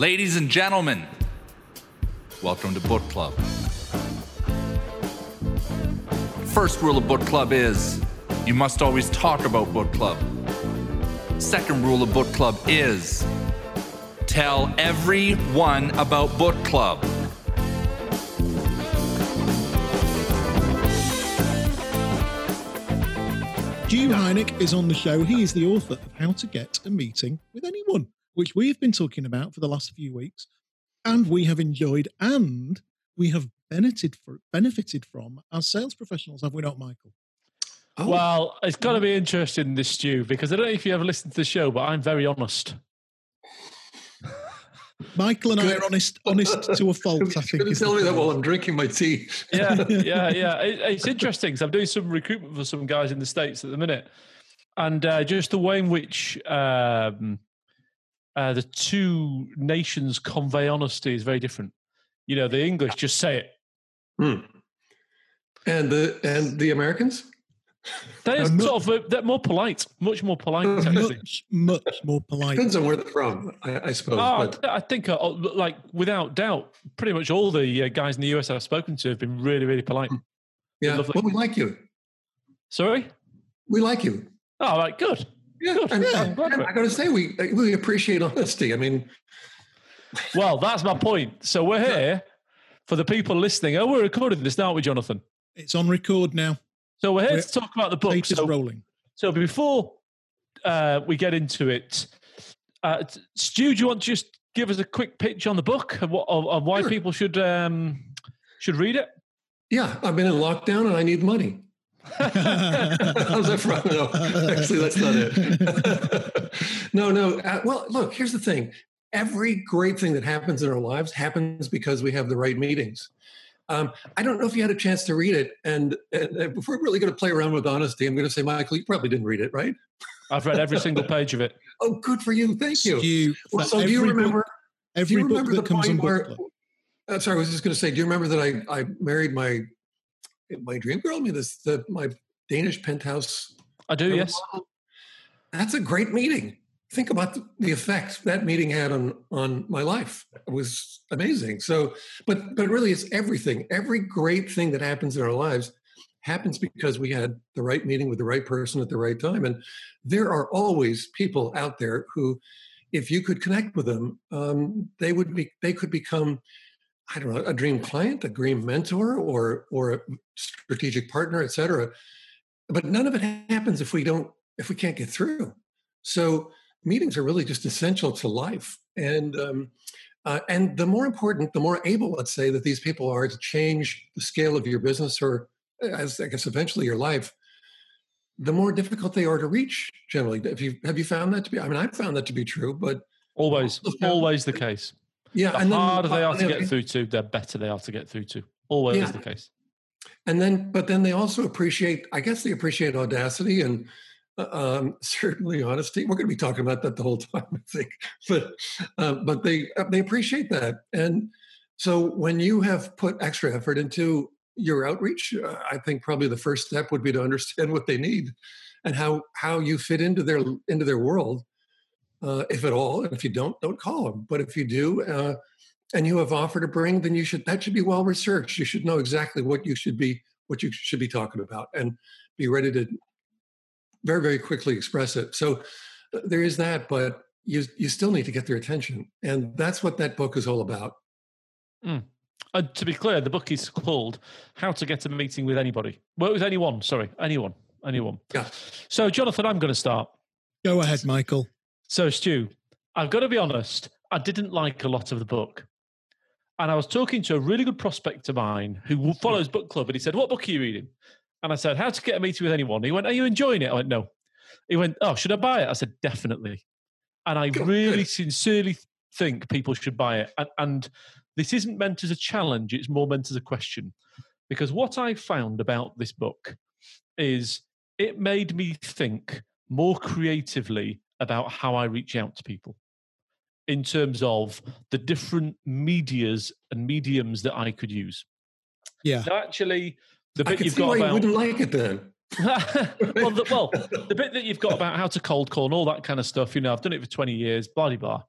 Ladies and gentlemen, welcome to Book Club. First rule of Book Club is you must always talk about Book Club. Second rule of Book Club is tell everyone about Book Club. Stu Heinecke is on the show. He is the author of How to Get a Meeting with Anyone, which we have been talking about for the last few weeks, and we have enjoyed and we have benefited for, benefited from as sales professionals, have we not, Michael? Oh. Well, it's got to be interesting, this Stu, because I don't know if you ever listened to the show, but I'm very honest. Michael and I are honest, honest to a fault. I think. Tell me that while I'm drinking my tea. yeah, yeah, yeah. It, it's interesting because I'm doing some recruitment for some guys in the states at the minute, and uh, just the way in which um, uh, the two nations convey honesty is very different. You know, the English just say it, hmm. and the and the Americans. They are sort of they're more polite, much more polite. Much, much more polite. Depends on where they're from, I, I suppose. Oh, I think, uh, like without doubt, pretty much all the uh, guys in the US I've spoken to have been really, really polite. Yeah, well, we like you. Sorry, we like you. Oh, right, good. Yeah, good. And, yeah. And I got to say, we we appreciate honesty. I mean, well, that's my point. So we're here for the people listening. Oh, we're recording this, aren't we, Jonathan? It's on record now. So we're here we're, to talk about the book. So, rolling. So before uh, we get into it, uh, Stu, do you want to just give us a quick pitch on the book of, what, of, of why sure. people should um, should read it? Yeah, I've been in lockdown and I need money. How's that from? No, actually, that's not it. no, no. Uh, well, look, here's the thing. Every great thing that happens in our lives happens because we have the right meetings. Um, I don't know if you had a chance to read it. And, and if we're really going to play around with honesty, I'm going to say, Michael, you probably didn't read it, right? I've read every single page of it. Oh, good for you. Thank you. you well, so do you remember? Book, every do you remember book that comes on where, I'm uh, sorry, I was just going to say, do you remember that I, I married my my dream girl? I mean, this the, my Danish penthouse. I do, yes. Model? That's a great meeting think about the effect that meeting had on on my life it was amazing so but but really it's everything every great thing that happens in our lives happens because we had the right meeting with the right person at the right time and there are always people out there who if you could connect with them um, they would be they could become i don't know a dream client a dream mentor or or a strategic partner etc but none of it happens if we don't if we can't get through so meetings are really just essential to life. And um, uh, and the more important, the more able, let's say, that these people are to change the scale of your business or, as I guess, eventually your life, the more difficult they are to reach. Generally, if you have you found that to be? I mean, I've found that to be true, but always, always the case. Yeah, the harder then, they are to get through to, the better they are to get through to. Always yeah. the case. And then, but then they also appreciate. I guess they appreciate audacity and um, certainly honesty. We're going to be talking about that the whole time, I think. But uh, but they uh, they appreciate that, and so when you have put extra effort into your outreach, uh, I think probably the first step would be to understand what they need and how how you fit into their into their world, uh, if at all. And if you don't, don't call them. But if you do. Uh, and you have offer to bring, then you should that should be well researched. You should know exactly what you should be what you should be talking about, and be ready to very very quickly express it so uh, there is that but you you still need to get their attention and that's what that book is all about mm. uh, to be clear the book is called how to get a meeting with anybody well with anyone sorry anyone anyone yeah so jonathan i'm going to start go ahead michael so stu i've got to be honest i didn't like a lot of the book and i was talking to a really good prospect of mine who hmm. follows book club and he said what book are you reading and I said, How to get a meeting with anyone? He went, Are you enjoying it? I went, No. He went, Oh, should I buy it? I said, Definitely. And I really sincerely think people should buy it. And, and this isn't meant as a challenge, it's more meant as a question. Because what I found about this book is it made me think more creatively about how I reach out to people in terms of the different medias and mediums that I could use. Yeah. So actually, the bit you've got about you wouldn't like it then. well, the, well, the bit that you've got about how to cold call and all that kind of stuff, you know, I've done it for 20 years, blah, blah, blah.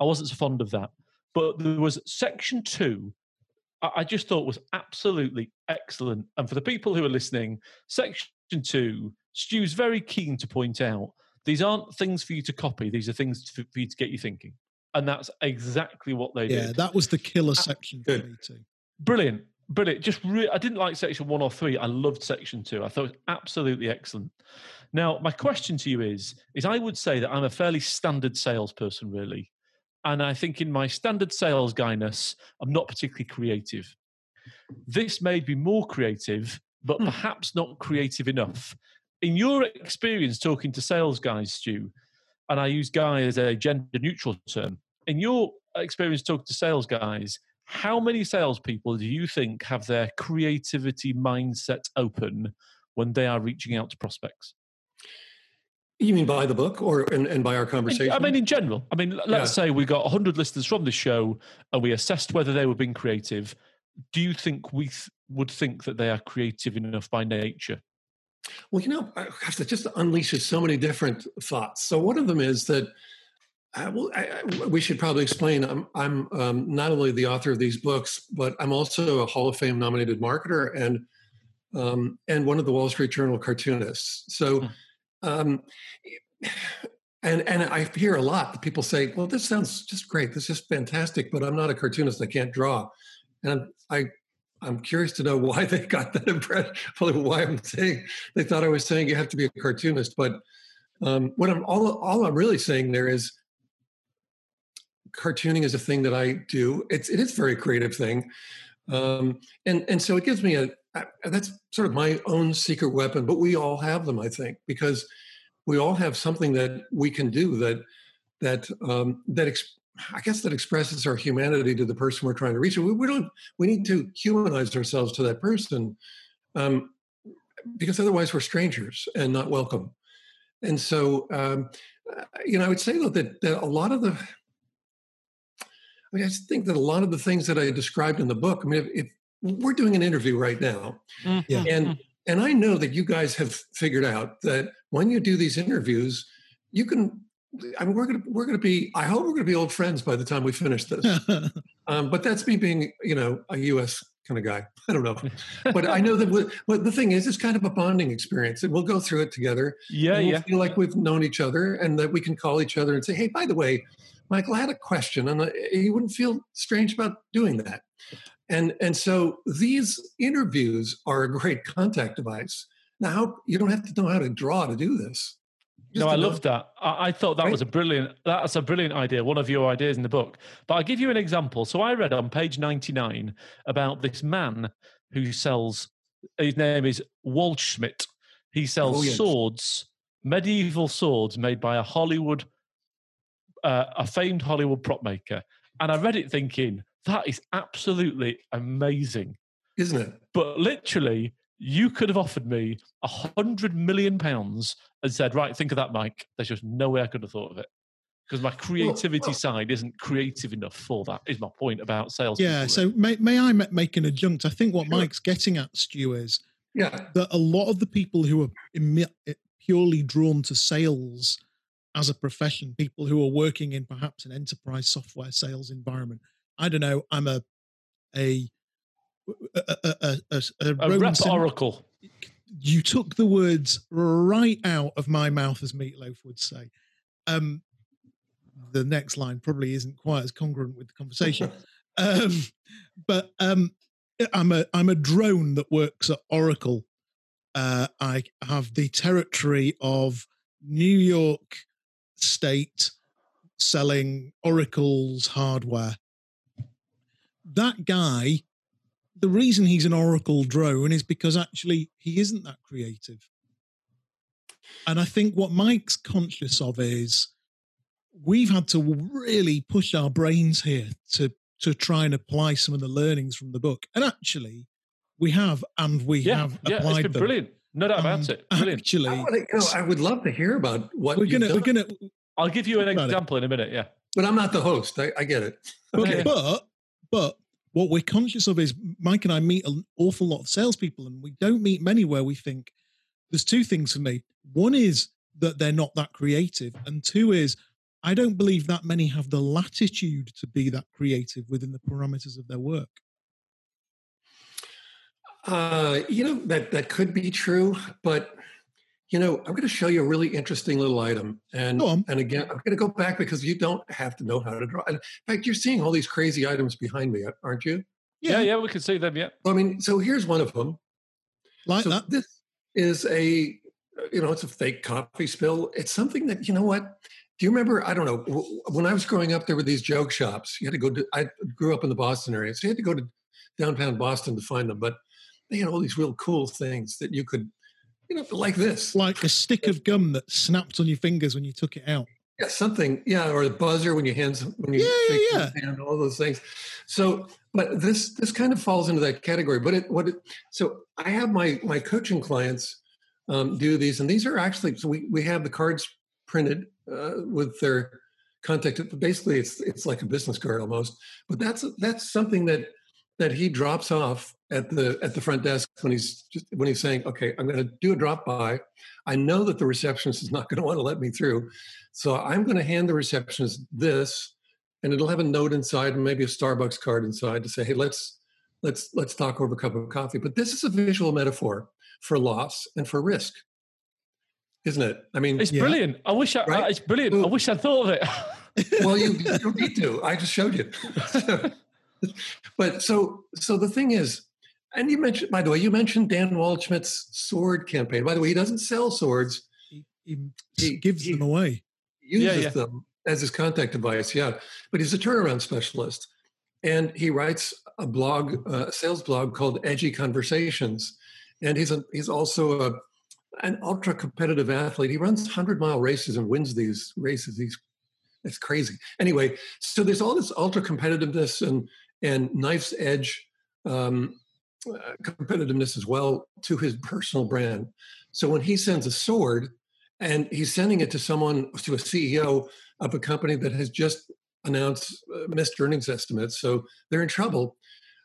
I wasn't so fond of that. But there was section two. I I just thought was absolutely excellent. And for the people who are listening, section two, Stu's very keen to point out these aren't things for you to copy. These are things for for you to get you thinking. And that's exactly what they Yeah, did. Yeah, that was the killer section for me too. Brilliant. Brilliant. Just re- I didn't like section one or three. I loved section two. I thought it was absolutely excellent. Now, my question to you is: is I would say that I'm a fairly standard salesperson, really, and I think in my standard sales guyness, I'm not particularly creative. This made me more creative, but Hmm. perhaps not creative enough. In your experience talking to sales guys, Stu, and I use guy as a gender neutral term. In your experience talking to sales guys, how many salespeople do you think have their creativity mindset open when they are reaching out to prospects? You mean by the book or and, and by our conversation? I mean, in general. I mean, let's say we got 100 listeners from the show and we assessed whether they were being creative. Do you think we th- would think that they are creative enough by nature? Well, you know, I- gosh, that just unleashes so many different thoughts. So one of them is that uh, well, I, I, we should probably explain. I'm, I'm um, not only the author of these books, but I'm also a Hall of Fame nominated marketer and um, and one of the Wall Street Journal cartoonists. So, um, and and I hear a lot that people say, "Well, this sounds just great. This is fantastic," but I'm not a cartoonist. I can't draw, and I I'm curious to know why they got that impression. Why I'm saying they thought I was saying you have to be a cartoonist. But um, what I'm all all I'm really saying there is cartooning is a thing that I do. It's it is a very creative thing, um, and and so it gives me a that's sort of my own secret weapon. But we all have them, I think, because we all have something that we can do that that um, that I guess that expresses our humanity to the person we're trying to reach. We, we don't. We need to humanize ourselves to that person, um, because otherwise we're strangers and not welcome. And so, um, uh, you know, I would say though that, that a lot of the, I mean, I think that a lot of the things that I described in the book. I mean, if, if we're doing an interview right now, Yeah. and and I know that you guys have figured out that when you do these interviews, you can. I mean, we're gonna we're gonna be. I hope we're gonna be old friends by the time we finish this. Um, but that's me being, you know, a U.S. kind of guy. I don't know, but I know that. we- But the thing is, it's kind of a bonding experience, and we'll go through it together. yeah, we'll yeah. feel like we've known each other, and that we can call each other and say, "Hey, by the way, Michael, I had a question," and uh, you wouldn't feel strange about doing that. And and so these interviews are a great contact device. Now you don't have to know how to draw to do this. No, I love that. I, I thought that Right? was a brilliant. That's a brilliant idea. One of your ideas in the book. But I'll give you an example. So I read on page ninety-nine about this man who sells. His name is Waldschmidt. He sells Oh, yes. swords, medieval swords made by a Hollywood, uh, a famed Hollywood prop maker. And I read it thinking that is absolutely amazing. isn't it? But literally, you could have offered me a hundred million pounds and said, "Right, think of that, Mike." There's just no way I could have thought of it because my creativity well- side isn't creative enough for that. Is my point about sales? yeah. So may, may I make an adjunct? I think what Sure. Mike's getting at, Stu, is Yeah. that a lot of the people who are eh, purely drawn to sales as a profession, people who are working in perhaps an enterprise software sales environment. I don't know. I'm a a a, a, a, a, a a rep sim- oracle. you took the words right out of my mouth, as Meatloaf would say. Um, the next line probably isn't quite as congruent with the conversation, um, but um, I'm a I'm a drone that works at Oracle. Uh, I have the territory of New York State selling Oracle's hardware. That guy the reason he's an Oracle drone is because actually he isn't that creative. And I think what Mike's conscious of is we've had to really push our brains here to to try and apply some of the learnings from the book. And actually, we have, and we Yeah, have yeah, it's applied been them. brilliant. No doubt about And it. Brilliant. Actually, I, wanna, you I would love to hear about what we're you've gonna we're gonna I'll give you an About it. example in a minute. Yeah. but I'm not the host. I, I get it. But, Okay. but but what we're conscious of is Mike and I meet an awful lot of salespeople, and we don't meet many where we think there's two things for me. One is that they're not that creative, and two is I don't believe that many have the latitude to be that creative within the parameters of their work. Uh, you know that that could be true, but you know I'm going to show you a really interesting little item, and and again I'm going to go back because you don't have to know how to draw. In fact, you're seeing all these crazy items behind me, aren't you? Yeah, yeah, we can see them. Yeah. I mean, so here's one of them. Like so that. This is a you know it's a fake coffee spill. It's something that you know what. Do you remember? I don't know. When I was growing up, there were these joke shops. You had to go to. I grew up in the Boston area, so you had to go to downtown Boston to find them. But they had all these real cool things that you could, you know, like this. Like a stick of gum that snapped on your fingers when you took it out. Yeah, something. Yeah, or the buzzer when you hands when you yeah, yeah, yeah. Hand, all those things. So, but this this kind of falls into that category. But it what it, so I have my my coaching clients um, do these, and these are actually so we we have the cards printed uh, with their contact. Basically, it's it's like a business card almost. But that's that's something that that he drops off at the at the front desk when he's just when he's saying, "Okay, I'm going to do a drop by. I know that the receptionist is not going to want to let me through, so I'm going to hand the receptionist this, and it'll have a note inside and maybe a Starbucks card inside to say, "Hey, let's let's let's talk over a cup of coffee." But this is a visual metaphor for loss and for risk, isn't it? I mean, it's yeah. brilliant. I wish I, right? it's brilliant. I wish I thought of it. well, you, you don't need to. I just showed you. but so so the thing is, and you mentioned by the way, you mentioned Dan Waldschmidt's sword campaign. By the way, he doesn't sell swords. He, he, he gives he them away. Uses yeah, yeah. them as his contact device. Yeah, but he's a turnaround specialist, and he writes a blog, a sales blog called Edgy Conversations, and he's a he's also a an ultra competitive athlete. He runs hundred mile races and wins these races. He's it's crazy. Anyway, so there's all this ultra competitiveness and and knife's edge um, uh, competitiveness as well to his personal brand. So when he sends a sword and he's sending it to someone, to a CEO of a company that has just announced uh, missed earnings estimates, so they're in trouble.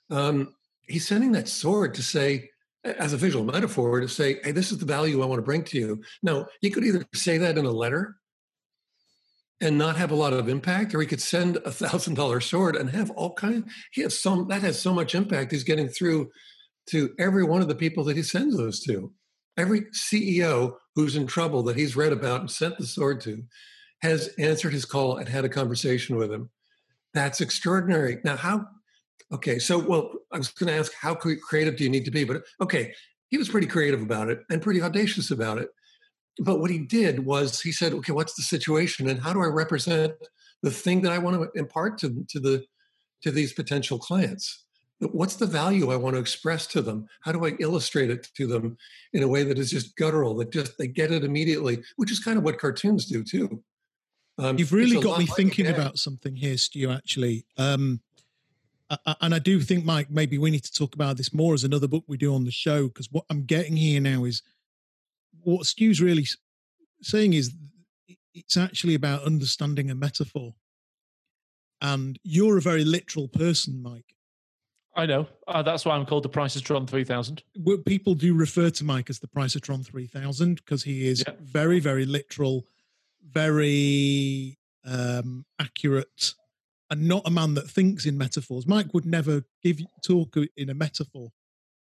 Um, he's sending that sword to say, as a visual metaphor, to say, hey, this is the value I want to bring to you. Now, he could either say that in a letter and not have a lot of impact, or he could send a thousand dollar sword and have all kind. He has some that has so much impact. He's getting through to every one of the people that he sends those to. Every CEO who's in trouble that he's read about and sent the sword to has answered his call and had a conversation with him. That's extraordinary. Now, how? Okay, so well, I was going to ask how creative do you need to be, but okay, he was pretty creative about it and pretty audacious about it but what he did was he said, okay, what's the situation and how do I represent the thing that I want to impart to, to the to these potential clients? What's the value I want to express to them? How do I illustrate it to them in a way that is just guttural, that just they get it immediately, which is kind of what cartoons do too. Um, You've really got me like thinking about something here, Stu. Actually, um, and I do think, Mike, maybe we need to talk about this more as another book we do on the show because what I'm getting here now is what Stu's really saying is it's actually about understanding a metaphor. And you're a very literal person, Mike. I know. Uh, that's why I'm called the Pricetron 3000. Well, people do refer to Mike as the Price of Tron 3000 because he is yeah. very, very literal, very um, accurate, and not a man that thinks in metaphors. Mike would never give talk in a metaphor.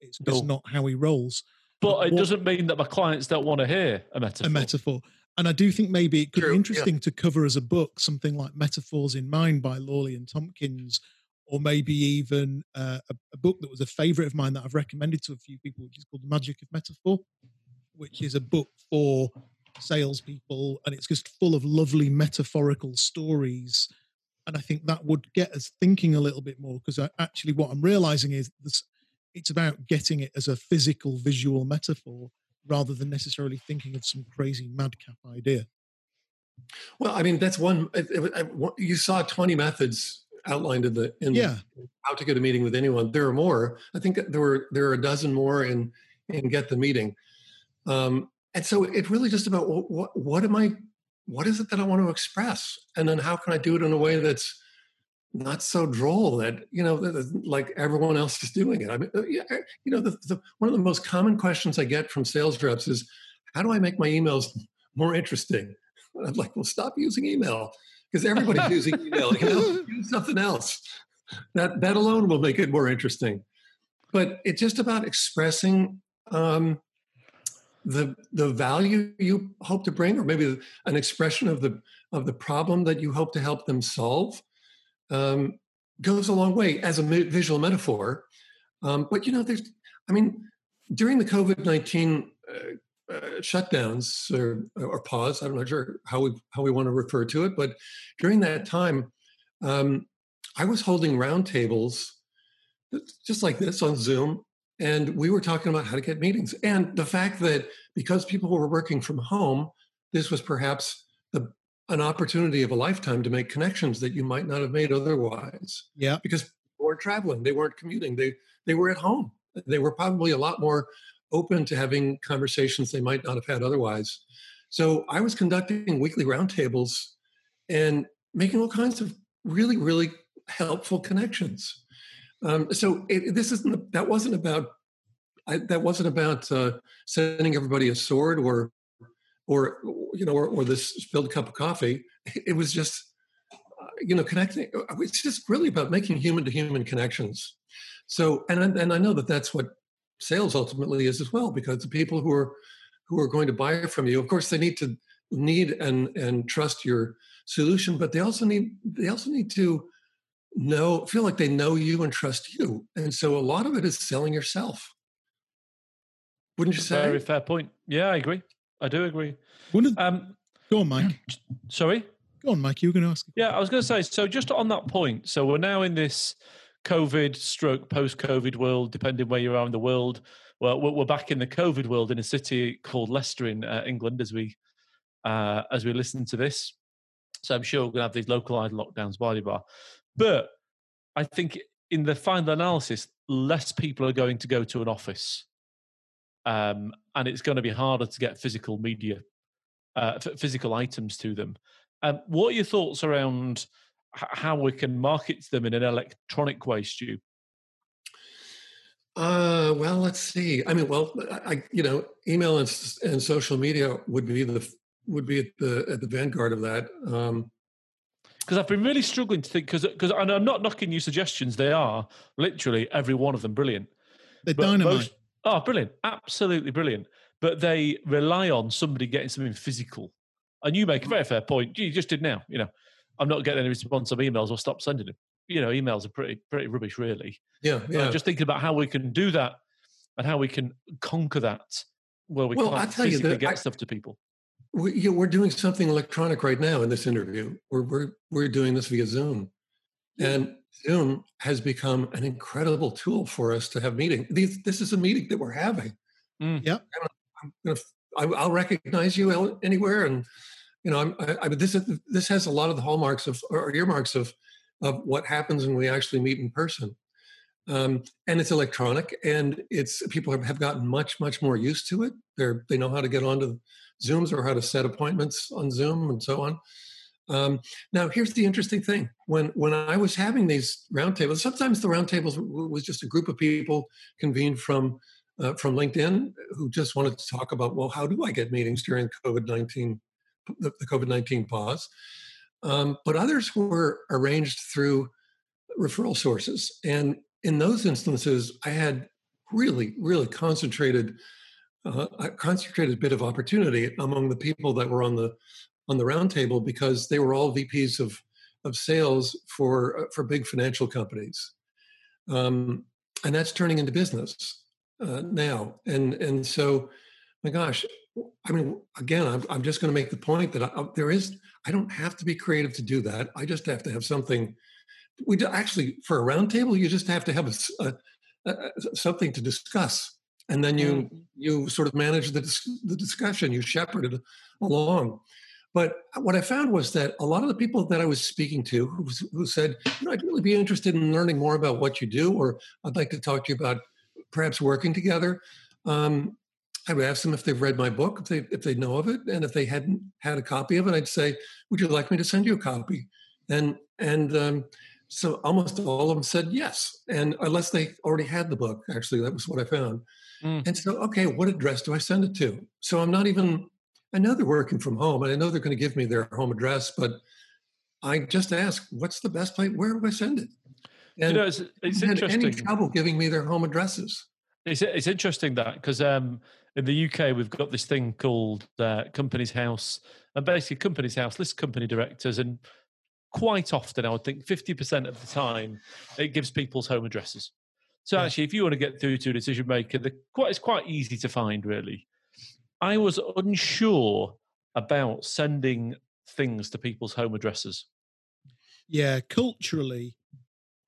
It's just no. not how he rolls. But it what, doesn't mean that my clients don't want to hear a metaphor. A metaphor. And I do think maybe it could True, be interesting yeah. to cover as a book something like Metaphors in Mind by Lawley and Tompkins, or maybe even uh, a, a, book that was a favorite of mine that I've recommended to a few people, which is called The Magic of Metaphor, which is a book for salespeople. And it's just full of lovely metaphorical stories. And I think that would get us thinking a little bit more because actually, what I'm realizing is this, it's about getting it as a physical visual metaphor rather than necessarily thinking of some crazy madcap idea. Well i mean that's one uh, uh, uh, you saw 20 methods outlined in the in yeah. how to get a meeting with anyone. There are more. I think there were there are a dozen more in in get the meeting. Um and so it's really just about what, what what am i what is it that i want to express? And then how can i do it in a way that's not so droll that you know like everyone else is doing it i mean uh, you know the, the, one of the most common questions i get from sales reps is how do i make my emails more interesting I'm like, well, stop using email because everybody's using email. You know, use something else. That that alone will make it more interesting. But it's just about expressing um, the the value you hope to bring, or maybe an expression of the of the problem that you hope to help them solve, um, goes a long way as a visual metaphor. Um, but you know, there's, I mean, during the COVID nineteen uh, uh, shutdowns or, or pause, I'm not sure how we how we want to refer to it, but during that time, um, I was holding roundtables just like this on Zoom and we were talking about how to get meetings and the fact that because people were working from home, this was perhaps the, an opportunity of a lifetime to make connections that you might not have made otherwise. Yeah. Because people weren't traveling, they weren't commuting, they they were at home. They were probably a lot more open to having conversations they might not have had otherwise. So I was conducting weekly roundtables and making all kinds of really, really helpful connections. Um, so it, this isn't that wasn't about I, that wasn't about uh, sending everybody a sword or or you know or, or, this spilled cup of coffee. It was just uh, you know connecting. Uh, it's just really about making human to human connections. So and and I know that that's what sales ultimately is as well because the people who are who are going to buy from you, of course, they need to need and and trust your solution, but they also need they also need to know feel like they know you and trust you and so a lot of it is selling yourself wouldn't you say very fair point yeah i agree i do agree. Um, go on mike. Sorry? Go on mike you were going to ask yeah i was going to say so just on that point so we're now in this covid stroke post covid world depending where you are in the world. Well we're back in the covid world in a city called leicester in uh, england as we uh, as we listen to this. So I'm sure we're going to have these localized lockdowns, blah, blah, blah. But I think in the final analysis, less people are going to go to an office. Um, and it's going to be harder to get physical media, uh, physical items to them. Um, what are your thoughts around h- how we can market them in an electronic way, Stu? Uh, well, let's see. I mean, well, I, you know, email and, and social media would be the would be at the at the vanguard of that. Um, because I've been really struggling to think because because and I'm not knocking you suggestions. They are literally every one of them brilliant. They're but dynamite. Most, oh, brilliant! Absolutely brilliant. But they rely on somebody getting something physical. And you make a mm. very fair point. You just did now. You know, I'm not getting any response on emails or stop sending them. You know, emails are pretty pretty rubbish, really. Yeah, yeah. just thinking about how we can do that and how we can conquer that. Where we well, can't physically you, the, get I, stuff to people we, are doing something electronic right now in this interview. We're, we're, we're doing this via Zoom. And Zoom has become an incredible tool for us to have meeting. These, this is a meeting that we're having. Mm. Yeah. I'm gonna, I, will recognize you anywhere. And, you know, I'm, I, I, this, is, this has a lot of the hallmarks of, or earmarks of, of what happens when we actually meet in person. Um, and it's electronic and it's people have, have gotten much, much more used to it. They're, they know how to get onto Zooms or how to set appointments on Zoom and so on. Um, now, here's the interesting thing: when when I was having these roundtables, sometimes the roundtables was just a group of people convened from uh, from LinkedIn who just wanted to talk about, well, how do I get meetings during COVID nineteen the, the COVID nineteen pause? Um, but others were arranged through referral sources, and in those instances, I had really, really concentrated uh, a concentrated bit of opportunity among the people that were on the on the roundtable because they were all VPs of of sales for uh, for big financial companies, um, and that's turning into business uh, now. And and so, my gosh, I mean, again, I'm, I'm just going to make the point that I, there is I don't have to be creative to do that. I just have to have something. We do, actually for a roundtable, you just have to have a, a, a, something to discuss and then you mm. you sort of manage the, the discussion you shepherd it along but what i found was that a lot of the people that i was speaking to who, who said you know, i'd really be interested in learning more about what you do or i'd like to talk to you about perhaps working together um, i would ask them if they've read my book if they if they know of it and if they hadn't had a copy of it i'd say would you like me to send you a copy and and um, so almost all of them said yes and unless they already had the book actually that was what i found Mm. And so, okay, what address do I send it to? So I'm not even I know they're working from home, and I know they're going to give me their home address, but I just ask, what's the best place? Where do I send it? And you know, it's, it's interesting. Any trouble giving me their home addresses? It's it's interesting that because um, in the UK we've got this thing called uh, Companies House, and basically Companies House lists company directors, and quite often I would think fifty percent of the time it gives people's home addresses. So yeah. actually, if you want to get through to a decision maker, the, quite it's quite easy to find. Really, I was unsure about sending things to people's home addresses. Yeah, culturally,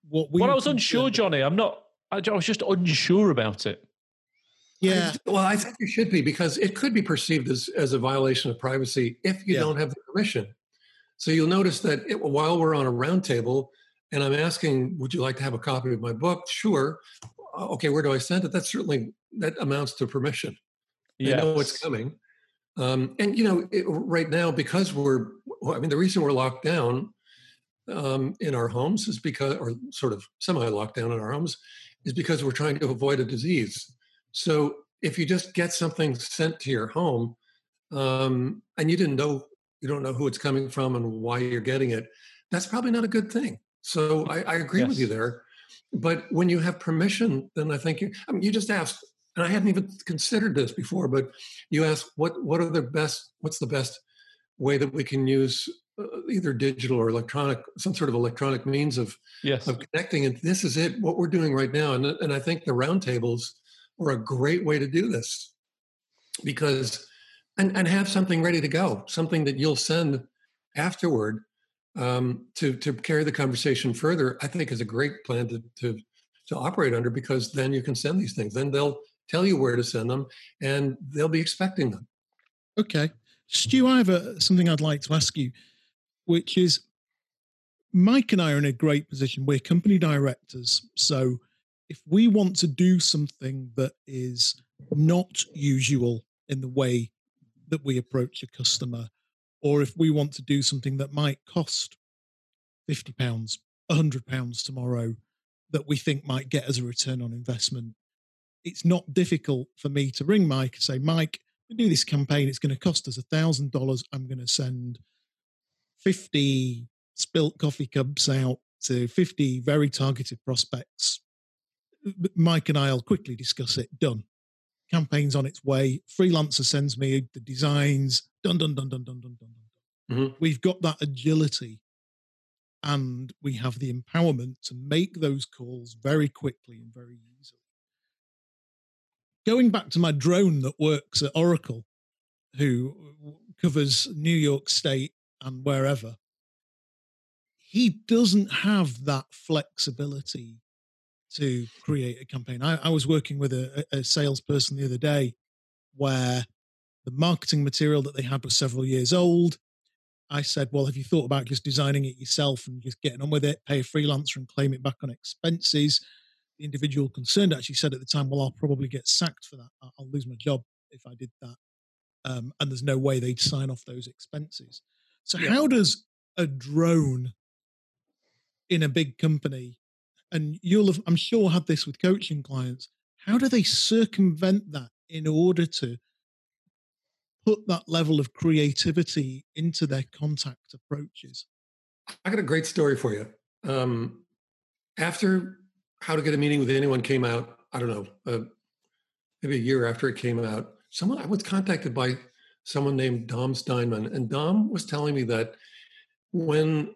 what we. Well, I was unsure, Johnny. I'm not. I, I was just unsure about it. Yeah. well, I think you should be because it could be perceived as, as a violation of privacy if you yeah. don't have the permission. So you'll notice that it, while we're on a roundtable and I'm asking, would you like to have a copy of my book? Sure. Okay, where do I send it? That certainly that amounts to permission. Yes. Know what's coming. Um, and you know, it, right now because we're, I mean, the reason we're locked down um, in our homes is because, or sort of semi locked down in our homes, is because we're trying to avoid a disease. So if you just get something sent to your home um, and you didn't know, you don't know who it's coming from and why you're getting it, that's probably not a good thing. So I, I agree yes. with you there. But when you have permission, then I think you, I mean, you just asked, and I hadn't even considered this before, but you ask what what are the best, what's the best way that we can use uh, either digital or electronic, some sort of electronic means of yes. of connecting. And this is it, what we're doing right now. And and I think the roundtables are a great way to do this because and and have something ready to go, something that you'll send afterward um, to to carry the conversation further. I think is a great plan to to to operate under because then you can send these things. Then they'll tell you where to send them, and they'll be expecting them. Okay, Stu, I have a, something I'd like to ask you which is Mike and I are in a great position. We're company directors. So if we want to do something that is not usual in the way that we approach a customer, or if we want to do something that might cost £50, £100 tomorrow that we think might get us a return on investment, it's not difficult for me to ring Mike and say, Mike, we do this campaign, it's going to cost us a $1,000. I'm going to send 50 spilt coffee cups out to 50 very targeted prospects. Mike and I'll quickly discuss it. Done. Campaign's on its way. Freelancer sends me the designs. Done, done, done, done, done, done, done. Mm-hmm. We've got that agility and we have the empowerment to make those calls very quickly and very easily. Going back to my drone that works at Oracle, who covers New York State and wherever, he doesn't have that flexibility to create a campaign. I, I was working with a, a salesperson the other day where the marketing material that they had was several years old. I said, Well, have you thought about just designing it yourself and just getting on with it, pay a freelancer and claim it back on expenses? The individual concerned actually said at the time, Well, I'll probably get sacked for that. I'll lose my job if I did that. Um, and there's no way they'd sign off those expenses. So yeah. how does a drone in a big company, and you'll have, I'm sure, had this with coaching clients, how do they circumvent that in order to put that level of creativity into their contact approaches? I got a great story for you. Um, after How to Get a Meeting with Anyone came out, I don't know, uh, maybe a year after it came out, someone I was contacted by someone named Dom Steinman. And Dom was telling me that when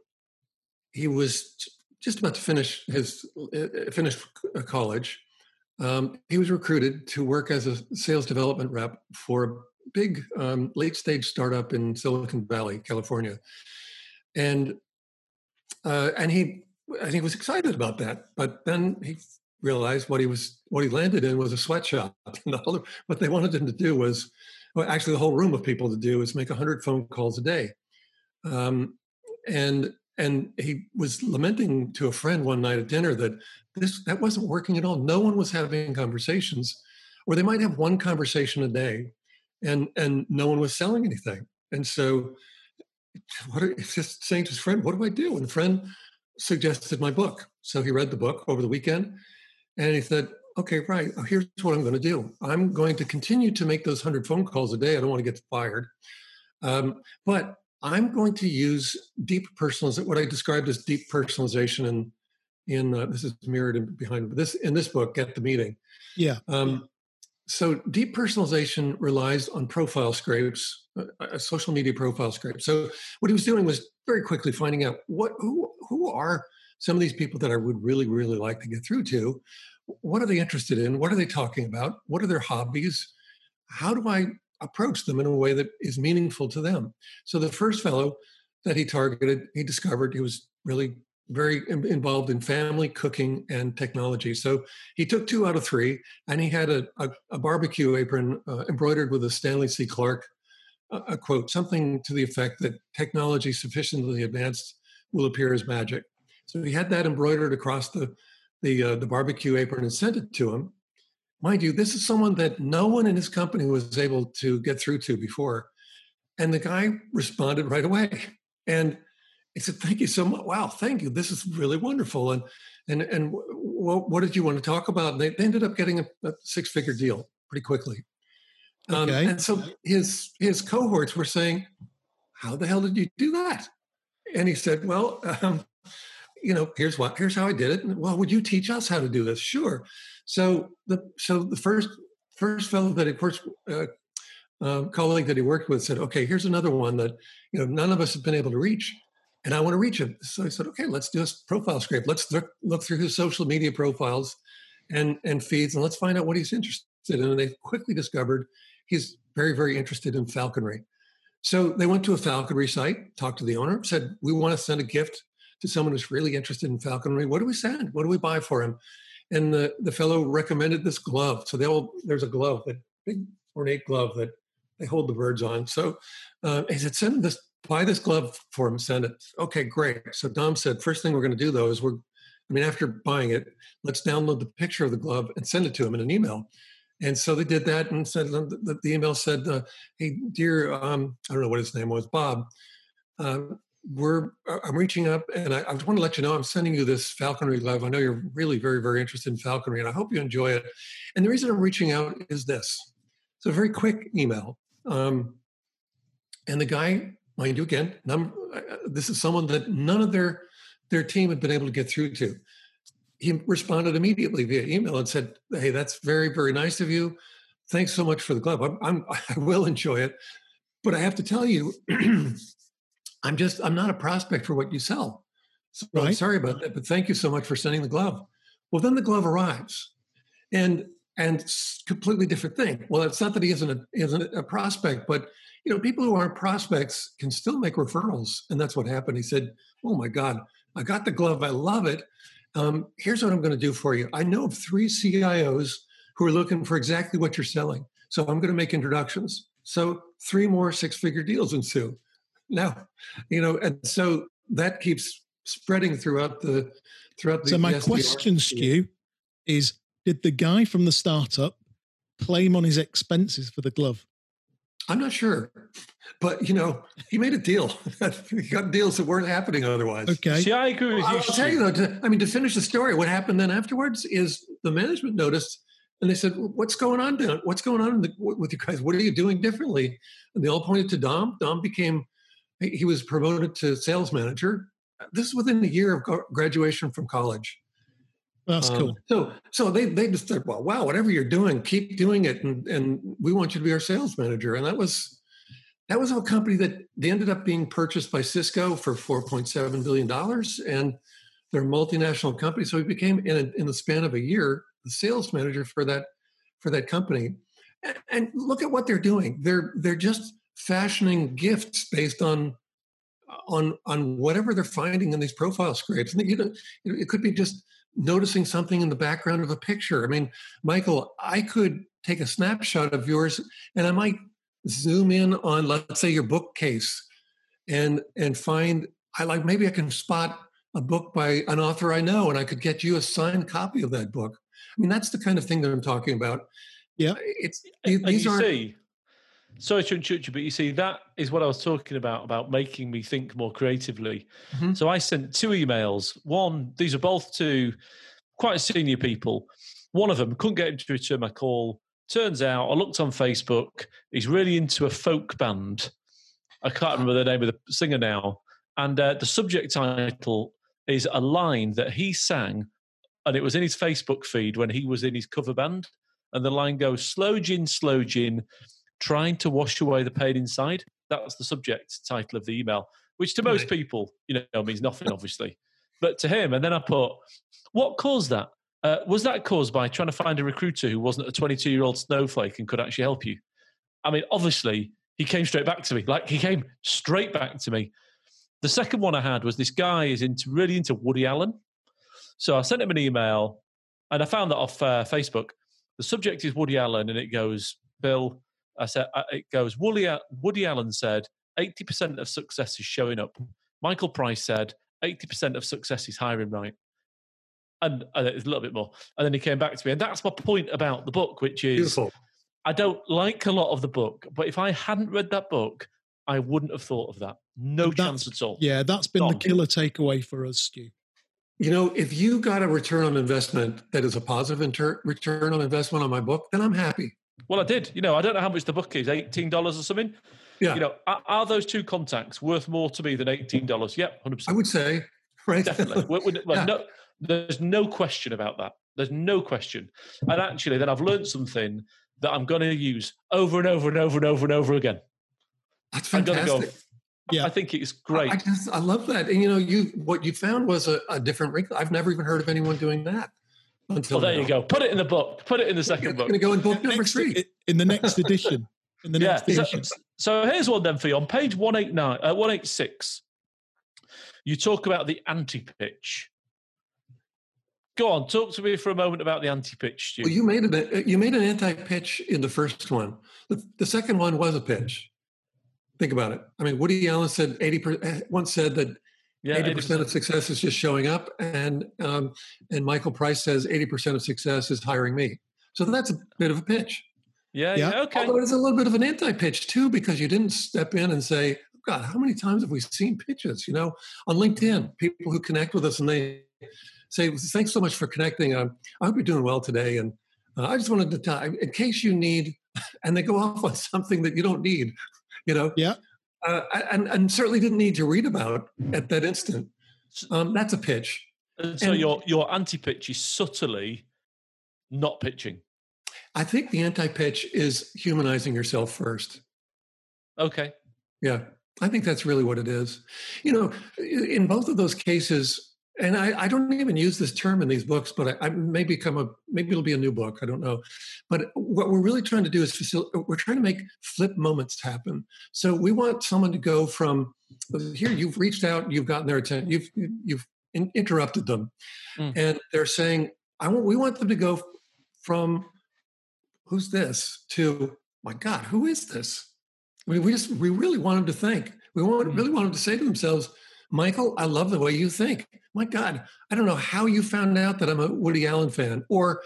he was just about to finish his uh, finish college, um, he was recruited to work as a sales development rep for a big um, late stage startup in Silicon Valley, California, and uh, and he I think was excited about that. But then he realized what he was what he landed in was a sweatshop. And the what they wanted him to do was well, actually the whole room of people to do is make 100 phone calls a day um, and and he was lamenting to a friend one night at dinner that this that wasn't working at all no one was having conversations or they might have one conversation a day and and no one was selling anything and so what are, just saying to his friend what do i do and the friend suggested my book so he read the book over the weekend and he said okay, right. Oh, here's what I'm going to do. I'm going to continue to make those 100 phone calls a day. I don't want to get fired. Um, but I'm going to use deep personalization, what I described as deep personalization in, in uh, this is mirrored in behind this in this book, Get the Meeting. Yeah. Um, so deep personalization relies on profile scrapes, uh, a social media profile scrape. So what he was doing was very quickly finding out what who who are some of these people that I would really really like to get through to. What are they interested in? What are they talking about? What are their hobbies? How do I approach them in a way that is meaningful to them? So the first fellow that he targeted, he discovered he was really very involved in family, cooking, and technology. So he took two out of three, and he had a, a, a barbecue apron uh, embroidered with a Stanley C. Clarke uh, a quote, something to the effect that technology sufficiently advanced will appear as magic. So he had that embroidered across the the uh, the barbecue apron and sent it to him. Mind you, this is someone that no one in his company was able to get through to before, and the guy responded right away. And he said, "Thank you so much. Wow, thank you. This is really wonderful." And and and what, what did you want to talk about? And they, they ended up getting a, a six figure deal pretty quickly. Um, okay. And so his his cohorts were saying, "How the hell did you do that?" And he said, "Well, um, you know, here's what here's how I did it. And, well, would you teach us how to do this? Sure." So the so the first first fellow that of course uh, uh, colleague that he worked with said, "Okay, here's another one that you know none of us have been able to reach." and I want to reach him. So I said, okay, let's do a profile scrape. Let's look, look through his social media profiles and, and feeds, and let's find out what he's interested in. And they quickly discovered he's very, very interested in falconry. So they went to a falconry site, talked to the owner, said, we want to send a gift to someone who's really interested in falconry. What do we send? What do we buy for him? And the, the fellow recommended this glove. So they all, there's a glove, that big ornate glove that they hold the birds on. So uh, he said, send this buy this glove for him, send it. Okay, great. So Dom said, first thing we're going to do though is we're, I mean, after buying it, let's download the picture of the glove and send it to him in an email. And so they did that and said, the, the email said, uh, hey, dear, um, I don't know what his name was, Bob, uh, we're, uh, I'm reaching up and I, I want to let you know I'm sending you this falconry glove. I know you're really very, very interested in falconry and I hope you enjoy it. And the reason I'm reaching out is this. It's a very quick email. Um, and the guy mind you, again, uh, this is someone that none of their their team had been able to get through to. He responded immediately via email and said, "Hey, that's very very nice of you. Thanks so much for the glove. I'm, I'm I will enjoy it, but I have to tell you, I'm just I'm not a prospect for what you sell. So right. I'm sorry about that, but thank you so much for sending the glove. Well, then the glove arrives, and and completely different thing. Well, it's not that he isn't a, isn't a prospect, but you know, people who aren't prospects can still make referrals. And that's what happened. He said, Oh my God, I got the glove. I love it. Um, here's what I'm going to do for you. I know of three CIOs who are looking for exactly what you're selling. So I'm going to make introductions. So three more six figure deals ensue. Now, you know, and so that keeps spreading throughout the throughout the So my the question, Stu, is did the guy from the startup claim on his expenses for the glove? I'm not sure, but you know, he made a deal. he got deals that weren't happening otherwise. Okay. See, I agree with you. I'll tell you though. To, I mean, to finish the story, what happened then afterwards is the management noticed, and they said, "What's going on, Dan? What's going on the, with you guys? What are you doing differently?" And they all pointed to Dom. Dom became he was promoted to sales manager. This is within a year of graduation from college. That's um, cool. So, so they they just said, "Well, wow, whatever you're doing, keep doing it, and and we want you to be our sales manager." And that was that was a company that they ended up being purchased by Cisco for 4.7 billion dollars, and they're a multinational company. So he became in a, in the span of a year the sales manager for that for that company. And, and look at what they're doing. They're they're just fashioning gifts based on on on whatever they're finding in these profile scrapes. And you know, it could be just noticing something in the background of a picture. I mean, Michael, I could take a snapshot of yours and I might zoom in on, let's say, your bookcase and and find I like maybe I can spot a book by an author I know and I could get you a signed copy of that book. I mean, that's the kind of thing that I'm talking about. Yeah. It's these are see, sorry to interrupt you, but you see, that is what I was talking about, about making me think more creatively. Mm-hmm. So I sent two emails. One, these are both to quite senior people. One of them couldn't get him to return my call. Turns out I looked on Facebook. He's really into a folk band. I can't remember the name of the singer now. And uh, the subject title is a line that he sang, and it was in his Facebook feed when he was in his cover band. And the line goes, Slow gin, slow gin, trying to wash away the pain inside. That's the subject title of the email, which to most people, you know, means nothing, obviously. But to him, and then I put, what caused that? Uh, was that caused by trying to find a recruiter who wasn't a 22 year old snowflake and could actually help you? I mean, obviously, he came straight back to me. Like, he came straight back to me. The second one I had was this guy is into really into Woody Allen. So I sent him an email and I found that off uh, Facebook. The subject is Woody Allen and it goes, Bill, I said, uh, it goes, Woody, Woody Allen said, 80% of success is showing up. Michael Price said, 80% of success is hiring right. And, and it's a little bit more. And then he came back to me. And that's my point about the book, which is Beautiful. I don't like a lot of the book, but if I hadn't read that book, I wouldn't have thought of that. No And chance at all. Yeah, that's been the killer takeaway for us, Stu. You know, if you got a return on investment that is a positive inter- return on investment on my book, then I'm happy. Well, I did. You know, I don't know how much the book is, eighteen dollars or something. Yeah, You know, are, are those two contacts worth more to me than eighteen dollars? Yep, 100%. I would say, right? definitely. We- we- well, Yeah. no, there's no question about that. There's no question. And actually, then I've learned something that I'm going to use over and over and over and over and over again. That's I'm fantastic. go. Yeah. I think it's I- great. I just I love that. And you know, you what you found was a, a different wrinkle. I've never even heard of anyone doing that until well, there you go. Put it in the book. Put it in the second book. going to go in book number Next- three. in the next edition. In the next So, edition. so here's one then for you. On page 189, uh, 186, you talk about the anti pitch. Go on, talk to me for a moment about the anti pitch, Well, you made an you made an anti pitch in the first one. The, the second one was a pitch. Think about it. I mean, Woody Allen said eighty percent. Once said that yeah, eighty percent of success is just showing up, and um, and Michael Price says eighty percent of success is hiring me. So that's a bit of a pitch. Yeah, Yeah. yeah, okay. Although it's a little bit of an anti-pitch too, because you didn't step in and say, "God, how many times have we seen pitches?" You know, on LinkedIn, people who connect with us and they say, "Thanks so much for connecting. Um, I hope you're doing well today." And uh, I just wanted to tell, in case you need, and they go off on something that you don't need. You know, Yeah. Uh, and and certainly didn't need to read about at that instant. Um, that's a pitch. And so and- your your anti pitch is subtly not pitching. I think the anti-pitch is humanizing yourself first. Okay. Yeah, I think that's really what it is. You know, in both of those cases, and I, I don't even use this term in these books, but I, I may become a maybe it'll be a new book. I don't know. But what we're really trying to do is facilitate. We're trying to make flip moments happen. So we want someone to go from here. You've reached out. You've gotten their attention. You've you've in, interrupted them, Mm. and they're saying, "I want." We want them to go from who's this to my God, who is this? I mean, we just we really want them to think. We want really want them to say to themselves, Michael, I love the way you think. My God, I don't know how you found out that I'm a Woody Allen fan, or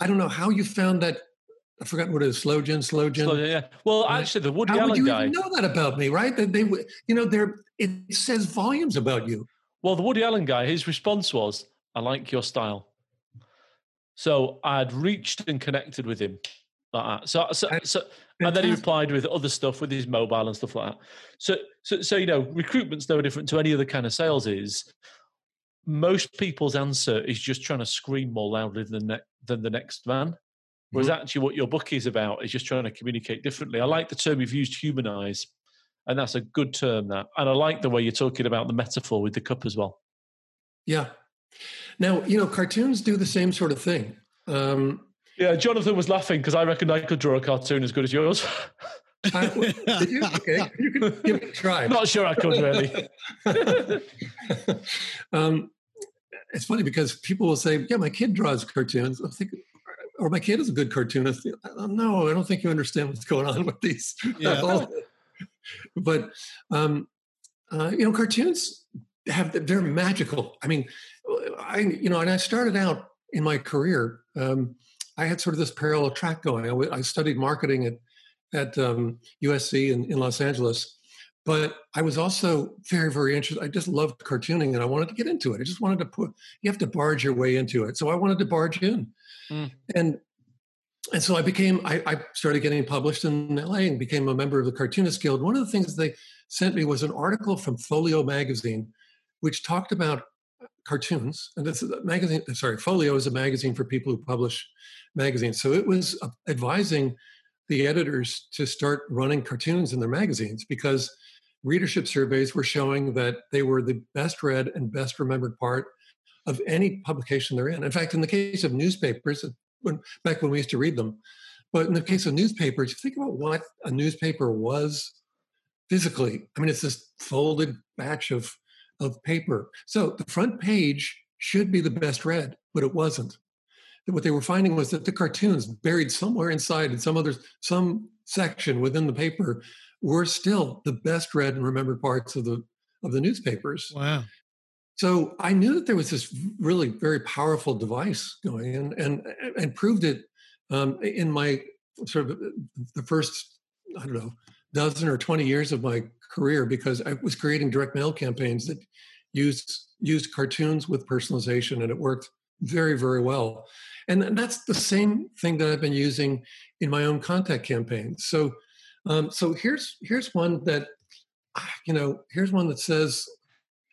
I don't know how you found that. I forgot what it is. Slow gin, slow. So, yeah. Well, Right. actually, the Woody Allen. how would you guy. even know that about me, right? That they, you know, they're it says volumes about you. Well, the Woody Allen guy, his response was, I like your style. So I'd reached and connected with him like that. So, so, so and then he replied with other stuff with his mobile and stuff like that. So, so, so you know, recruitment's no different to any other kind of sales. Is most people's answer is just trying to scream more loudly than ne- than the next man. Whereas actually, what your book is about is just trying to communicate differently. I like the term you've used, humanize, and that's a good term. That, and I like the way you're talking about the metaphor with the cup as well. Yeah. Now you know, cartoons do the same sort of thing. Um, Yeah, Jonathan was laughing because I reckon I could draw a cartoon as good as yours. I, did you? Okay, you can give it a try. Not sure I could really. um, it's funny because people will say, "Yeah, my kid draws cartoons." I think, or my kid is a good cartoonist. No. I don't think you understand what's going on with these. Yeah. but um, uh, you know, cartoons have they're magical. I mean, I you know, and I started out in my career. Um, I had sort of this parallel track going. I, w- I studied marketing at at um, USC in, in Los Angeles, but I was also very, very interested. I just loved cartooning and I wanted to get into it. I just wanted to put, you have to barge your way into it. So I wanted to barge in. Mm. And and so I became, I, I, started getting published in LA and became a member of the Cartoonist Guild. One of the things they sent me was an article from Folio magazine, which talked about cartoons. And this magazine, sorry, Folio is a magazine for people who publish magazines. So it was advising the editors to start running cartoons in their magazines because readership surveys were showing that they were the best read and best remembered part of any publication they're in. In fact, in the case of newspapers, uh, when, back when we used to read them, but in the case of newspapers, think about what a newspaper was physically. I mean, it's this folded batch of of paper. So the front page should be the best read, but it wasn't. What they were finding was that the cartoons buried somewhere inside in some other some section within the paper were still the best read and remembered parts of the of the newspapers. Wow. So I knew that there was this really very powerful device going and and and proved it um, in my sort of the first I don't know dozen or twenty years of my career because I was creating direct mail campaigns that used used cartoons with personalization and it worked very very well and that's the same thing that i've been using in my own contact campaigns so um, so here's here's one that you know here's one that says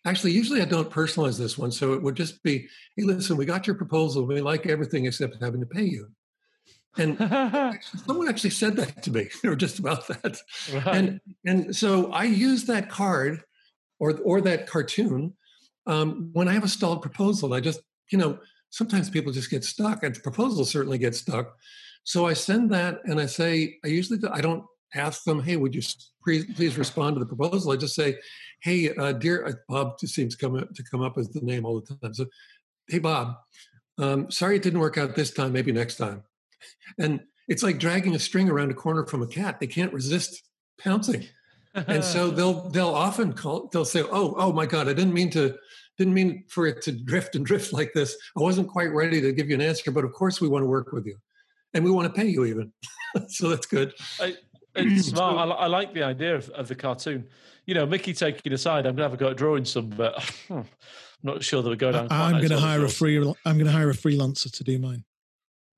actually usually i don't personalize this one so it would just be hey listen we got your proposal. We like everything except having to pay you. And someone actually said that to me or just about that. Right. and and so i use that card or or that cartoon um, when i have a stalled proposal. I just you know sometimes people just get stuck and proposals certainly get stuck. So i send that and i say i usually i don't ask them hey would you please, please respond to the proposal i just say hey uh, dear uh, bob just seems to come, up, to come up as the name all the time so hey bob um, sorry it didn't work out this time maybe next time and it's like dragging a string around a corner from a cat. They can't resist pouncing. and so they'll they'll often call they'll say, "Oh, oh my God, I didn't mean to didn't mean for it to drift and drift like this. I wasn't quite ready to give you an answer, but of course we want to work with you, and we want to pay you even. so that's good. I, it's smart. I, I, like the idea of, of the cartoon. You know, Mickey taking aside, I'm gonna have a go at drawing some, but I'm not sure that we're going down. I'm going to hire a free. I'm going to hire a freelancer to do mine.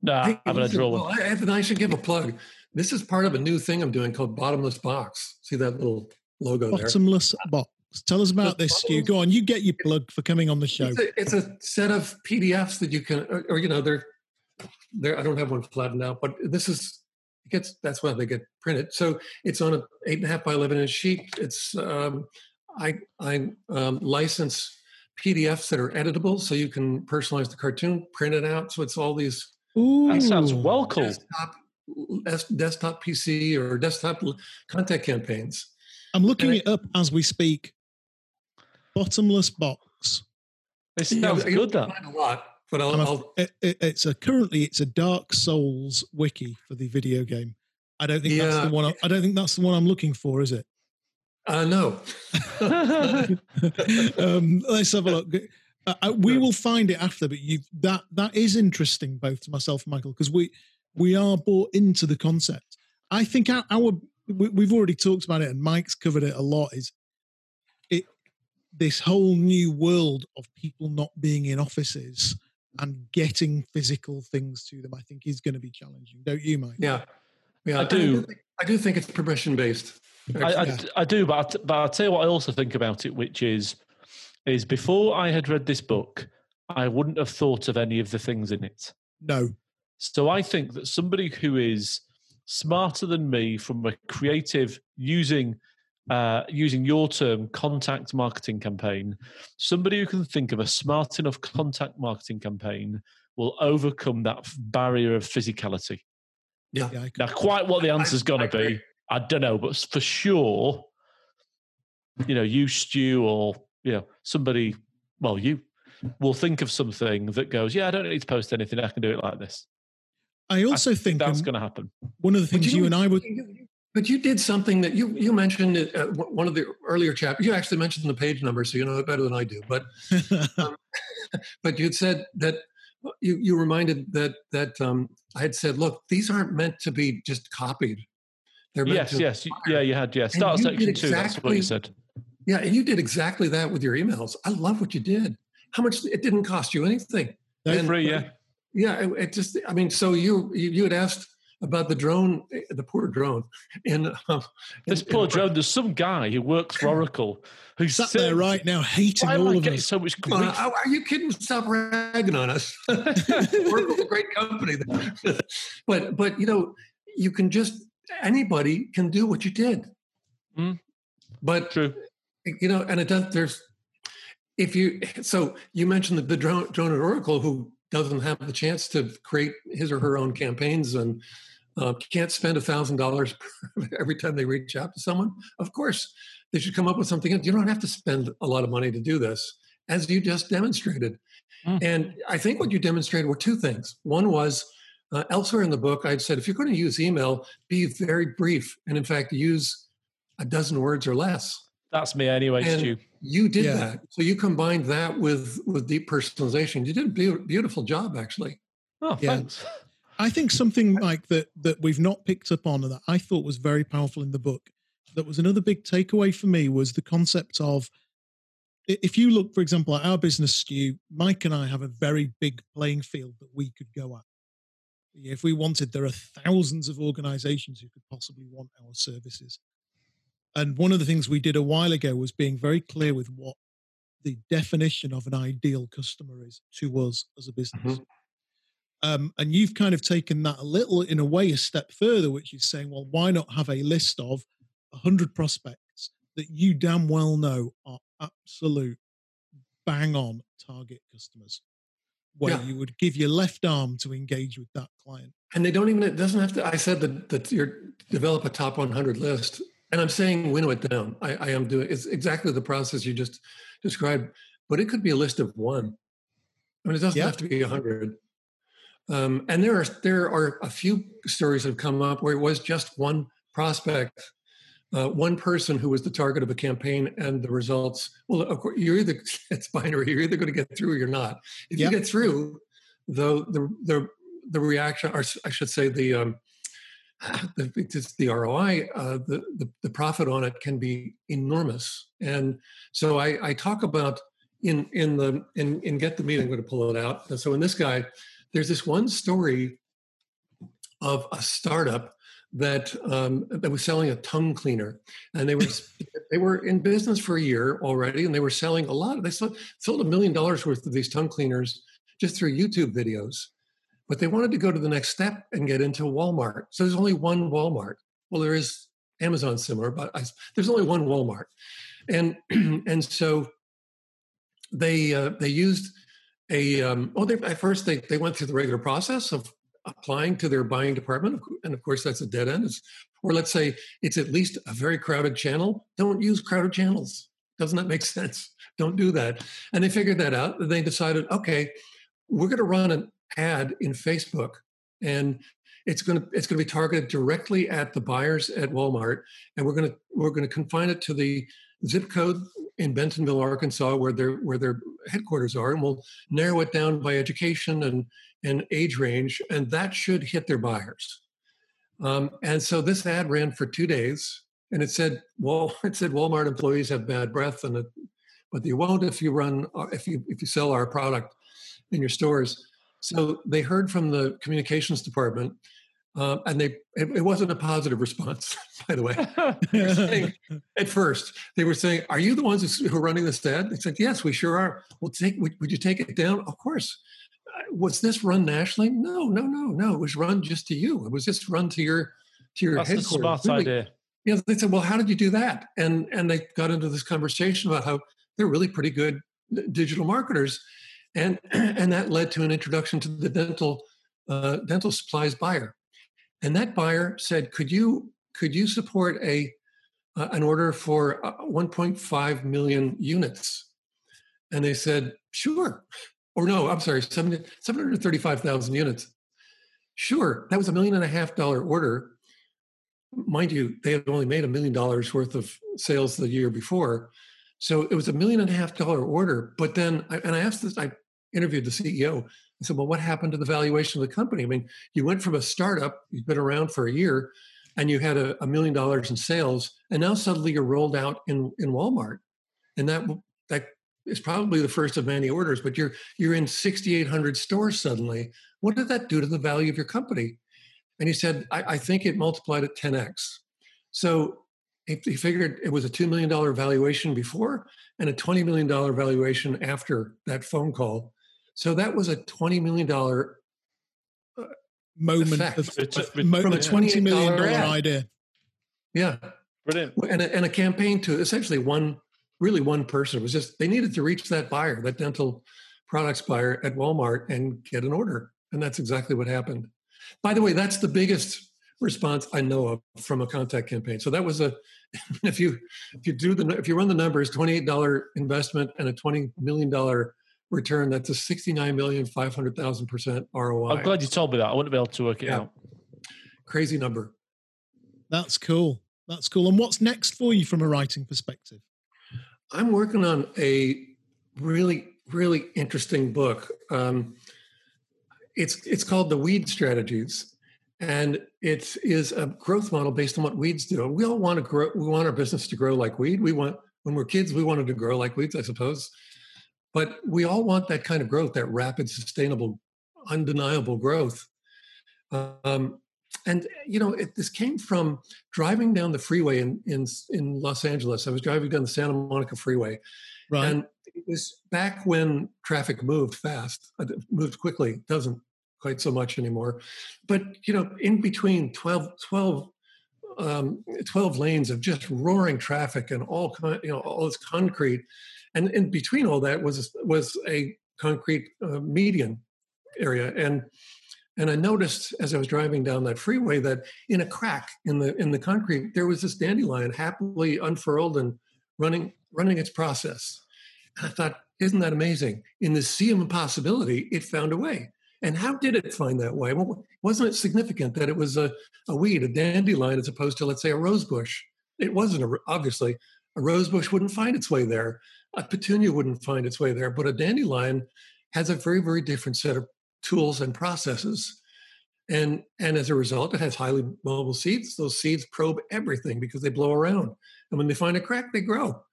No, I'm going to draw one. Well, I, I should give a plug. This is part of a new thing I'm doing called Bottomless Box. See that little logo Bottomless there? Bottomless Box. Tell us about this, Stu. Go on, you get your plug for coming on the show. It's a, it's a set of PDFs that you can, or, or, you know, they're there. I don't have one flattened out, but this is it gets that's why they get printed. So it's on a eight and a half by eleven inch sheet. It's um, I I um, license PDFs that are editable, so you can personalize the cartoon, print it out. So it's all these Ooh. That sounds well cool. Desktop, desktop PC or desktop contact campaigns. I'm looking and it up as we speak. Bottomless box. It sounds good. That a lot, but I'll, I'll it, it, it's a currently it's a Dark Souls wiki for the video game. I don't think yeah. that's the one. I, I don't think that's the one I'm looking for. Is it? Uh, no. um, let's have a look. Uh, we will find it after, but you that that is interesting both to myself and Michael because we we are bought into the concept. I think our, our we, have already talked about it, and Mike's covered it a lot. Is it this whole new world of people not being in offices and getting physical things to them? I think is going to be challenging, don't you, Mike? Yeah, yeah, I do. I do think, I do think it's permission based. I, I, I, do, but I, but I'll tell you what I also think about it, which is is before I had read this book, I wouldn't have thought of any of the things in it. No. So I think that somebody who is smarter than me from a creative using uh, using your term contact marketing campaign, somebody who can think of a smart enough contact marketing campaign will overcome that barrier of physicality. Yeah. yeah now, quite what the answer's going to be, I don't know, but for sure, you know, you, Stu, or you know, somebody, well, you will think of something that goes, yeah, I don't need to post anything. I can do it like this. I also I think, think, that's um, going to happen. One of the things you, you, and I would. But you did something that you you mentioned uh, one of the earlier chapters. You actually mentioned the page number, so you know it better than I do. But um, but you'd said that you you reminded that that um, I had said, look, these aren't meant to be just copied. They're meant Yes, to yes, inspire. yeah, you had. Yeah, start section did two. That's what you exactly- said. Yeah, and you did exactly that with your emails. I love what you did. How much it didn't cost you anything. No, And- Free, yeah. Yeah, it, it just. I mean, so you you, you had asked about the drone, eh, the poor drone, in um, This in- poor in- drone. There's some guy who works for Oracle who's Sat there right now hating Why am all I of getting us. so much grief? are are you kidding? Stop ragging on us. Oracle's a great company, but but you know you can just anybody can do what you did. Mm. But True. you know, and it does. There's if you so you mentioned the, the drone, drone at Oracle who doesn't have the chance to create his or her own campaigns and uh, can't spend a thousand dollars every time they reach out to someone. Of course, they should come up with something else. You don't have to spend a lot of money to do this, as you just demonstrated. Mm. And I think what you demonstrated were two things. One was uh, elsewhere in the book, I'd said if you're going to use email, be very brief, and in fact, use a dozen words or less. That's me anyway, And- Stu. You did Yeah. that. So you combined that with with deep personalization. You did a beau- beautiful job, actually. Oh, Yeah. thanks. I think something like that that we've not picked up on that I thought was very powerful in the book. That was another big takeaway for me was the concept of if you look, for example, at our business, Stu, Mike and I have a very big playing field that we could go at. If we wanted, there are thousands of organizations who could possibly want our services. And one of the things we did a while ago was being very clear with what the definition of an ideal customer is to us as a business. Mm-hmm. Um, and you've kind of taken that a little, in a way, a step further, which is saying, well, why not have a list of 100 prospects that you damn well know are absolute bang on target customers, where Yeah. you would give your left arm to engage with that client? And they don't even. It doesn't have to. I said that that you develop a top 100 list, and I'm saying winnow it down. I, I am doing. It's exactly the process you just described, but it could be a list of one. I mean, it doesn't Yeah. have to be a 100. Um, and there are there are a few stories that have come up where it was just one prospect, uh, one person who was the target of a campaign, and the results. Well, of course, you're either it's binary. You're either going to get through or you're not. If Yeah. you get through, though, the the the reaction, or I should say, the um, the, it's the ROI, uh, the, the the profit on it can be enormous. And so I, I talk about in in the in in get the meeting. I'm going to pull it out. And so in this guy, there's this one story of a startup that um, that was selling a tongue cleaner, and they were they were in business for a year already, and they were selling a lot. They sold, sold a million dollars worth of these tongue cleaners just through YouTube videos, but they wanted to go to the next step and get into Walmart. So there's only one Walmart. Well, there is Amazon similar, but I, there's only one Walmart, and and so they uh, they used a um, oh they at first they they went through the regular process of applying to their buying department and of course that's a dead end. It's, or let's say it's at least a very crowded channel. Don't use crowded channels. Doesn't that make sense? Don't do that. And they figured that out. They decided okay we're going to run an ad in facebook and it's going to it's going to be targeted directly at the buyers at walmart and we're going to we're going to confine it to the zip code in bentonville arkansas where their where their headquarters are and we'll narrow it down by education and and age range, and that should hit their buyers. Um, and so this ad ran for two days, and it said, "Well, it said Walmart employees have bad breath, and it, but you won't if you run if you if you sell our product in your stores." So they heard from the communications department, uh, and they it, it wasn't a positive response, by the way. Saying, at first, they were saying, "Are you the ones who are running this ad?" They said, "Yes, we sure are." Well, take would, would you take it down? Of course was this run nationally? No, no, no, no. It was run just to you. It was just run to your to your That's a headquarters. smart idea. Yeah, they said, "Well, how did you do that?" And and they got into this conversation about how they're really pretty good digital marketers, and and that led to an introduction to the dental uh, dental supplies buyer, and that buyer said, "Could you could you support a uh, an order for uh, 1.5 million units?" And they said, "Sure." or no, I'm sorry, 735,000 units. Sure, that was a million and a half dollar order. Mind you, they had only made a million dollars worth of sales the year before. So it was a million and a half dollar order. But then, and I asked this, I interviewed the CEO. I said, well, what happened to the valuation of the company? I mean, you went from a startup, you've been around for a year, and you had a, a million dollars in sales, and now suddenly you're rolled out in in Walmart, and that that is probably the first of many orders, but you're you're in 6,800 stores suddenly. What did that do to the value of your company? And he said, I, I think it multiplied at 10x. So he, he figured it was a $2 million valuation before and a $20 million valuation after that phone call. So that was a $20 million uh, moment effect. of, It's a- of from a a twenty million dollar idea. Yeah. Brilliant. and a, and a campaign to essentially one really one person it was just they needed to reach that buyer that dental products buyer at walmart and get an order and that's exactly what happened by the way that's the biggest response i know of from a contact campaign so that was a if you if you do the if you run the numbers $28 investment and a $20 million return that's a 69 million 500,000 percent ROI I'm glad you told me that. I wouldn't be able to work it Yeah. out. crazy number That's cool. That's cool. And what's next for you from a writing perspective? I'm working on a really, really interesting book. Um, it's it's called the Weed Strategies, and it is a growth model based on what weeds do. We all want to grow. We want our business to grow like weed. We want when we're kids, we wanted to grow like weeds, I suppose. But we all want that kind of growth, that rapid, sustainable, undeniable growth. Um, and you know, it, this came from driving down the freeway in, in in Los Angeles. I was driving down the Santa Monica Freeway, Right. and it was back when traffic moved fast, uh, moved quickly. Doesn't quite so much anymore. But, you know, in between 12, 12, um, 12 lanes of just roaring traffic and all, you know, all this concrete. And in between all that was, was a concrete uh, median area. And, and I noticed as I was driving down that freeway that in a crack in the, in the concrete, there was this dandelion happily unfurled and running, running its process. And I thought, isn't that amazing? In the sea of impossibility, it found a way. And how did it find that way? Well, wasn't it significant that it was a, a weed, a dandelion, as opposed to, let's say, a rose bush? It wasn't, a, obviously. A rose bush wouldn't find its way there. A petunia wouldn't find its way there. But a dandelion has a very, very different set of tools and processes. And, and as a result, it has highly mobile seeds. Those seeds probe everything because they blow around. And when they find a crack, they grow.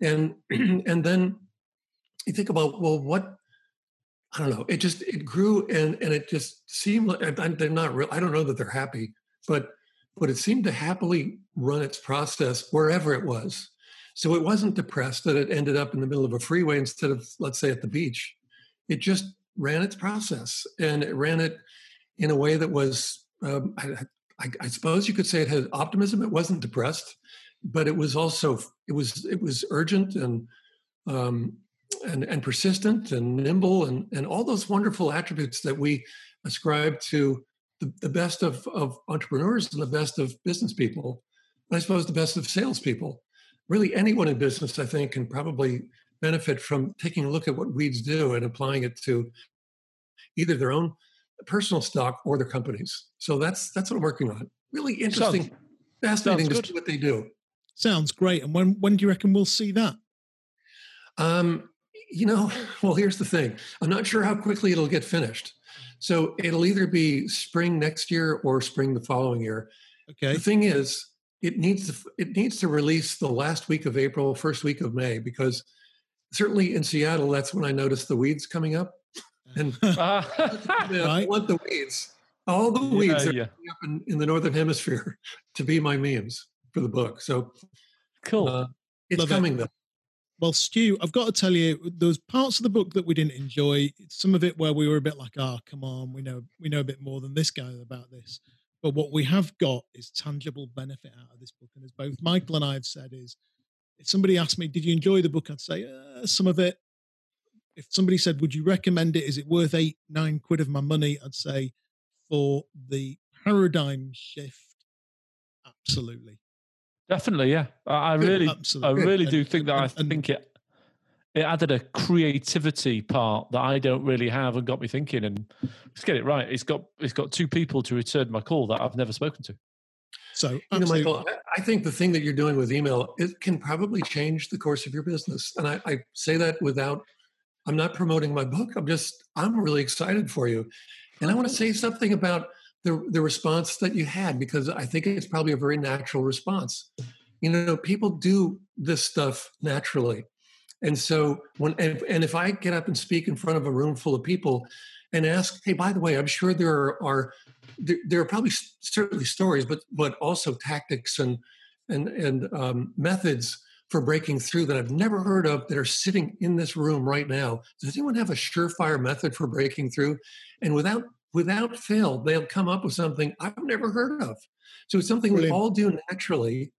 And, and then you think about, well, what I don't know. It just it grew and and it just seemed like they're not real. I don't know that they're happy, but but it seemed to happily run its process wherever it was. So it wasn't depressed that it ended up in the middle of a freeway instead of let's say at the beach. It just ran its process and it ran it in a way that was um, I, I, I suppose you could say it had optimism. It wasn't depressed, but it was also it was it was urgent and um, and, and persistent and nimble and, and all those wonderful attributes that we ascribe to the, the best of, of entrepreneurs and the best of business people. And I suppose the best of salespeople. Really, anyone in business, I think, can probably benefit from taking a look at what weeds do and applying it to either their own personal stock or their companies. So that's that's what I'm working on. Really interesting, Sounds- fascinating to see what they do. Sounds great. And when when do you reckon we'll see that? Um, you know, well, here's the thing. I'm not sure how quickly it'll get finished. So it'll either be spring next year or spring the following year. Okay. The thing is, it needs to it needs to release the last week of April, first week of May, because certainly in Seattle, that's when I noticed the weeds coming up. And Ah, I Right. want the weeds, all the Yeah, weeds that yeah. up in, in the northern hemisphere, to be my memes for the book. So cool. uh, it's Love it. coming though. Well, Stu, I've got to tell you, those parts of the book that we didn't enjoy, some of it where we were a bit like, "Ah, come on, we know we know a bit more than this guy about this." But what we have got is tangible benefit out of this book, and as both Michael and I have said, is if somebody asked me, "Did you enjoy the book?" I'd say uh, some of it. If somebody said, "Would you recommend it? Is it worth eight, nine quid of my money?" I'd say for the paradigm shift, absolutely. Definitely, yeah. I, really, I really do think that I think it it added a creativity part that I don't really have and got me thinking. And let's get it right. It's got it's got two people to return my call that I've never spoken to. So, You know. Michael, I- I think the thing that you're doing with email it can probably change the course of your business. And I, I say that without, I'm not promoting my book. I'm just, I'm really excited for you. And I want to say something about the the response that you had because I think it's probably a very natural response. You know, people do this stuff naturally, and so when and, and if I get up and speak in front of a room full of people and ask, hey, by the way, I'm sure there are, are there, there, are probably certainly stories, but but also tactics and and and um, methods for breaking through that I've never heard of that are sitting in this room right now. Does anyone have a surefire method for breaking through? And without without fail, they'll come up with something I've never heard of. So it's something Brilliant. we all do naturally.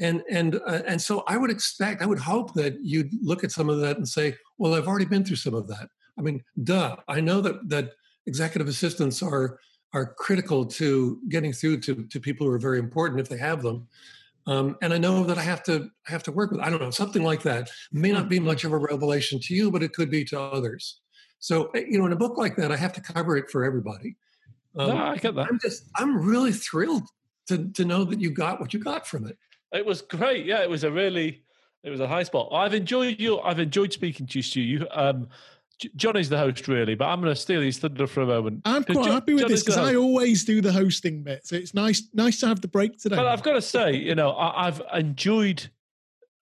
And and uh, and so I would expect, I would hope that you'd look at some of that and say, well, I've already been through some of that. I mean, duh. I know that that executive assistants are are critical to getting through to, to people who are very important if they have them. Um, and I know that I have to I have to work with. I don't know something like that may not be much of a revelation to you, but it could be to others. So eh, you know, in a book like that, I have to cover it for everybody. Um, no, I get that. I'm just I'm really thrilled to to know that you got what you got from it. It was great. Yeah, it was a really it was a high spot. I've enjoyed you. I've enjoyed speaking to you, Stu. You um, Johnny's the host, really, but I'm going to steal his thunder for a moment. I'm quite jo- happy with Johnny's this because I always do the hosting bit, so it's nice, nice to have the break today. But I've got to say, you know, I, have enjoyed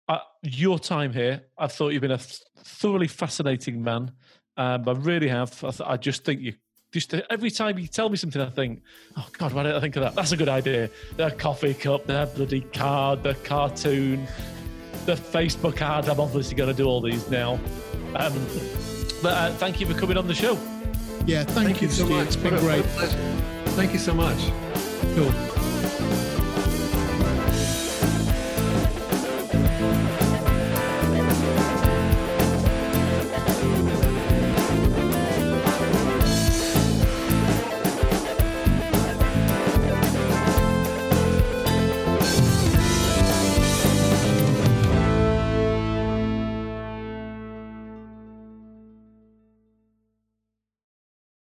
uh, your time here. I thought you've been a th- thoroughly fascinating man. Um, I really have. I, th- I just think you just every time you tell me something, I think, oh God, why didn't I think of that? That's a good idea. The coffee cup, the bloody card, the cartoon, the Facebook ad. I'm obviously going to do all these now. Um, but uh, thank you for coming on the show. Yeah, thank, thank you, you, so much. It's been great. Thank you so much. Cool.